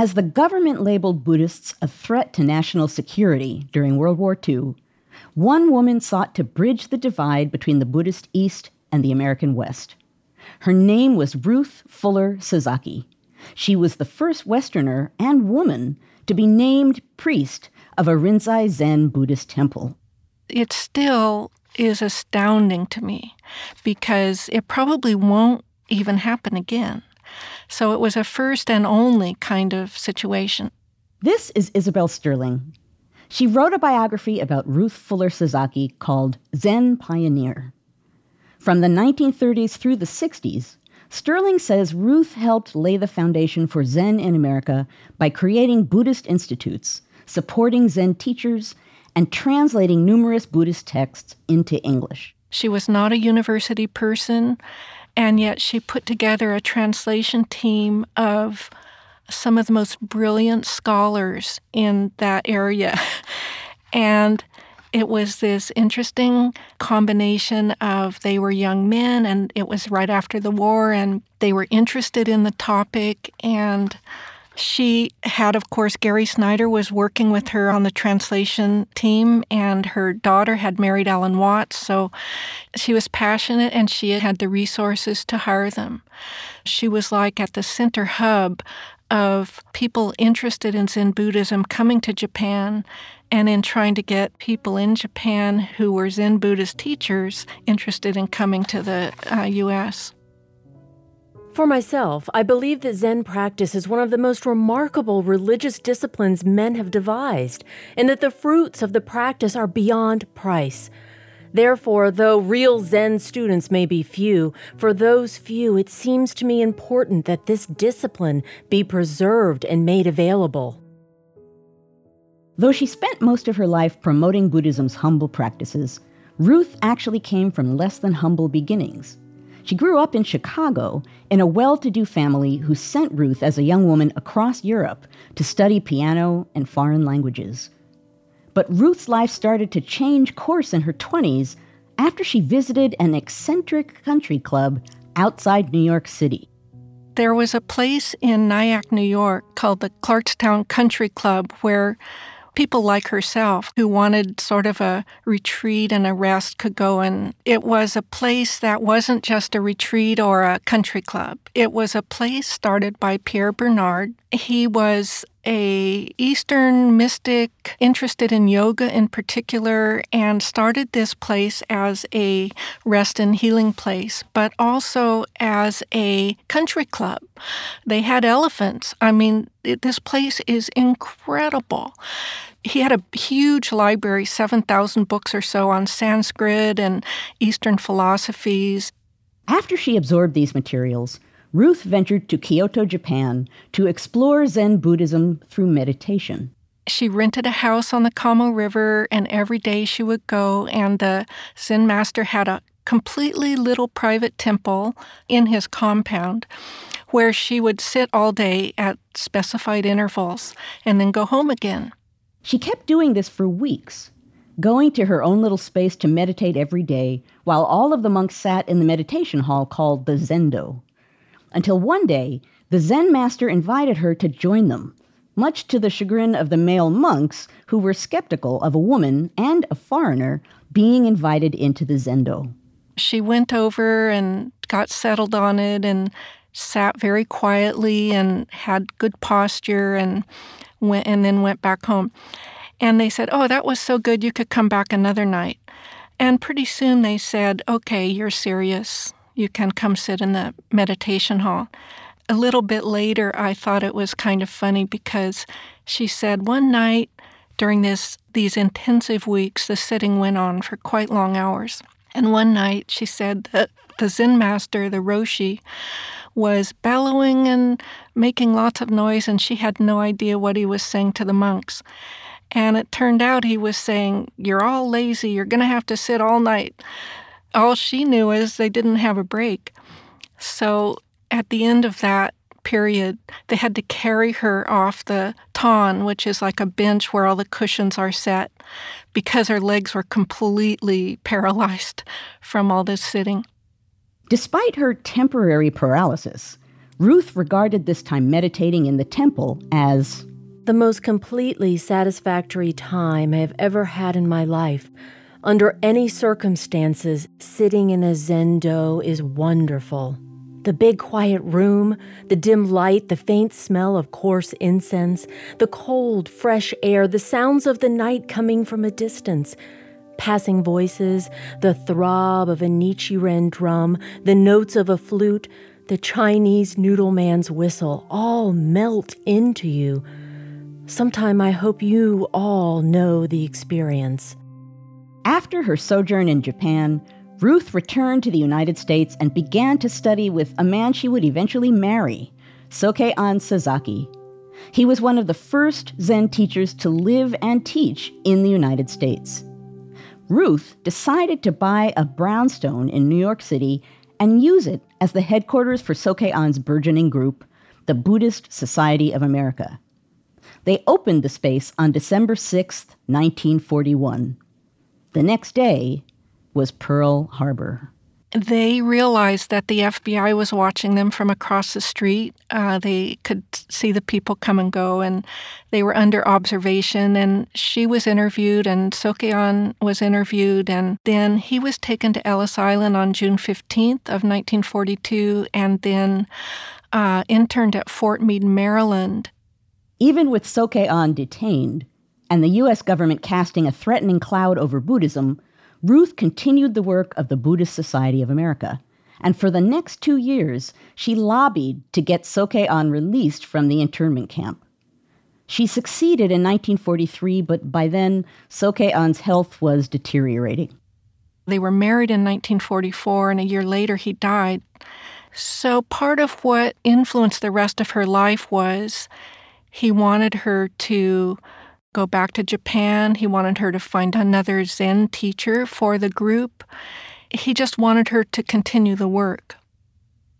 As the government labeled Buddhists a threat to national security during World War II, one woman sought to bridge the divide between the Buddhist East and the American West. Her name was Ruth Fuller Sasaki. She was the first Westerner and woman to be named priest of a Rinzai Zen Buddhist temple. It still is astounding to me because it probably won't even happen again. So it was a first and only kind of situation. This is Isabel Stirling. She wrote a biography about Ruth Fuller Sasaki called Zen Pioneer. From the 1930s through the 60s, Stirling says Ruth helped lay the foundation for Zen in America by creating Buddhist institutes, supporting Zen teachers, and translating numerous Buddhist texts into English. She was not a university person, and yet she put together a translation team of some of the most brilliant scholars in that area. and it was this interesting combination of they were young men and it was right after the war and they were interested in the topic and she had of course Gary Snyder was working with her on the translation team and her daughter had married Alan Watts so she was passionate and she had the resources to hire them. She was like at the center hub of people interested in Zen Buddhism coming to Japan and in trying to get people in Japan who were Zen Buddhist teachers interested in coming to the uh, U.S. For myself, I believe that Zen practice is one of the most remarkable religious disciplines men have devised, and that the fruits of the practice are beyond price. Therefore, though real Zen students may be few, for those few it seems to me important that this discipline be preserved and made available. Though she spent most of her life promoting Buddhism's humble practices, Ruth actually came from less than humble beginnings. She grew up in Chicago in a well to do family who sent Ruth as a young woman across Europe to study piano and foreign languages. But Ruth's life started to change course in her 20s after she visited an eccentric country club outside New York City. There was a place in Nyack, New York called the Clarkstown Country Club where people like herself who wanted sort of a retreat and a rest could go and it was a place that wasn't just a retreat or a country club. It was a place started by pierre bernard. He was a eastern mystic interested in yoga in particular and started this place as a rest and healing place but also as a country club. They had elephants. I mean this place is incredible he had a huge library, 7,000 books or so on Sanskrit and Eastern philosophies. After she absorbed these materials, Ruth ventured to Kyoto, Japan to explore Zen Buddhism through meditation. She rented a house on the Kamo River, and every day she would go, and the Zen master had a completely little private temple in his compound where she would sit all day at specified intervals and then go home again. She kept doing this for weeks, going to her own little space to meditate every day, while all of the monks sat in the meditation hall called the Zendo. Until one day, the Zen master invited her to join them, much to the chagrin of the male monks who were skeptical of a woman and a foreigner being invited into the Zendo. She went over and got settled on it and sat very quietly and had good posture and went, and then went back home. And they said, Oh, that was so good, you could come back another night. And pretty soon they said, Okay, you're serious. You can come sit in the meditation hall. A little bit later, I thought it was kind of funny because she said one night during this these intensive weeks, the sitting went on for quite long hours. And one night she said that the Zen master, the Roshi, was bellowing and making lots of noise, and she had no idea what he was saying to the monks. And it turned out he was saying, You're all lazy, you're going to have to sit all night. All she knew is they didn't have a break. So at the end of that period, they had to carry her off the tan, which is like a bench where all the cushions are set, because her legs were completely paralyzed from all this sitting. Despite her temporary paralysis, Ruth regarded this time meditating in the temple as the most completely satisfactory time I have ever had in my life. Under any circumstances, sitting in a zendo is wonderful. The big quiet room, the dim light, the faint smell of coarse incense, the cold, fresh air, the sounds of the night coming from a distance, passing voices, the throb of a Nichiren drum, the notes of a flute, the Chinese noodle man's whistle all melt into you. Sometime I hope you all know the experience. After her sojourn in Japan, Ruth returned to the United States and began to study with a man she would eventually marry, Sokei-an Sasaki. He was one of the first Zen teachers to live and teach in the United States. Ruth decided to buy a brownstone in New York City and use it as the headquarters for Sokei-an's burgeoning group, the Buddhist Society of America. They opened the space on December 6, 1941. The next day was Pearl Harbor. They realized that the FBI was watching them from across the street. Uh, they could see the people come and go, and they were under observation. And she was interviewed, and Sokei-an was interviewed, and then he was taken to Ellis Island on June 15th of 1942, and then uh, interned at Fort Meade, Maryland. Even with Sokei-an detained, and the U.S. government casting a threatening cloud over Buddhism, Ruth continued the work of the Buddhist Society of America. And for the next two years, she lobbied to get Sokei-an released from the internment camp. She succeeded in 1943, but by then, Sokei-an's health was deteriorating. They were married in 1944, and a year later he died. So part of what influenced the rest of her life was he wanted her to go back to Japan. He wanted her to find another Zen teacher for the group. He just wanted her to continue the work.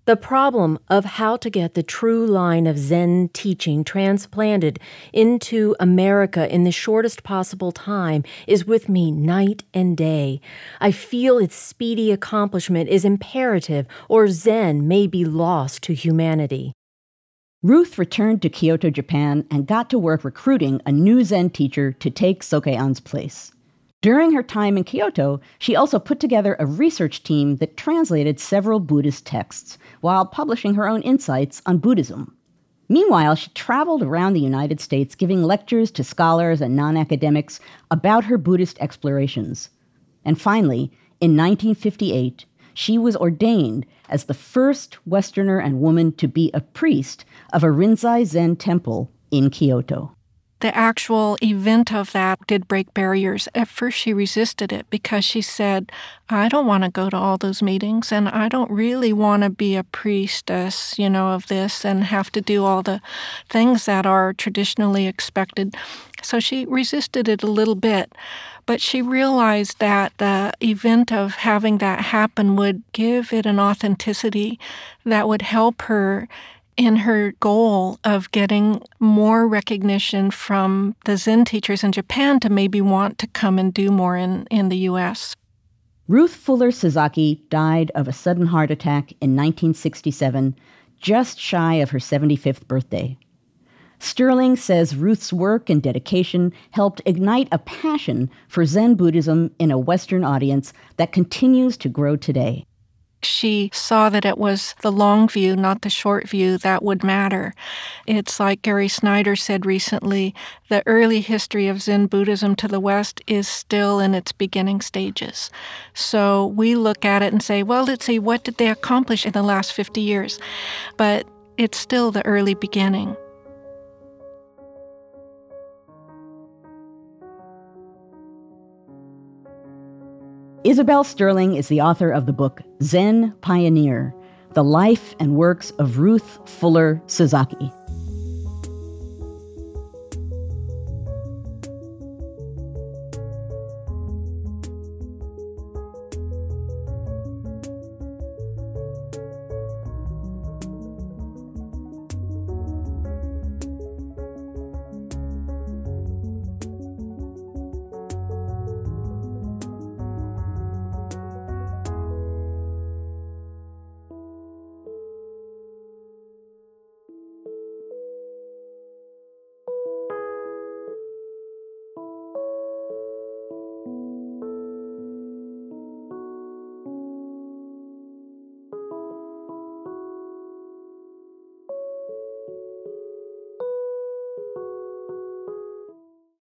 The problem of how to get the true line of Zen teaching transplanted into America in the shortest possible time is with me night and day. I feel its speedy accomplishment is imperative, or Zen may be lost to humanity. Ruth returned to Kyoto, Japan, and got to work recruiting a new Zen teacher to take Sokei-an's place. During her time in Kyoto, she also put together a research team that translated several Buddhist texts while publishing her own insights on Buddhism. Meanwhile, she traveled around the United States giving lectures to scholars and non academics about her Buddhist explorations. And finally, in 1958, she was ordained as the first Westerner and woman to be a priest of a Rinzai Zen temple in Kyoto. The actual event of that did break barriers. At first, she resisted it because she said, I don't want to go to all those meetings and I don't really want to be a priestess, you know, of this and have to do all the things that are traditionally expected. So she resisted it a little bit. But she realized that the event of having that happen would give it an authenticity that would help her in her goal of getting more recognition from the Zen teachers in Japan to maybe want to come and do more in, in the US. Ruth Fuller Sasaki died of a sudden heart attack in 1967, just shy of her 75th birthday. Stirling says Ruth's work and dedication helped ignite a passion for Zen Buddhism in a Western audience that continues to grow today. She saw that it was the long view, not the short view, that would matter. It's like Gary Snyder said recently the early history of Zen Buddhism to the West is still in its beginning stages. So we look at it and say, well, let's see, what did they accomplish in the last 50 years? But it's still the early beginning. Isabel Stirling is the author of the book Zen Pioneer The Life and Works of Ruth Fuller Sasaki.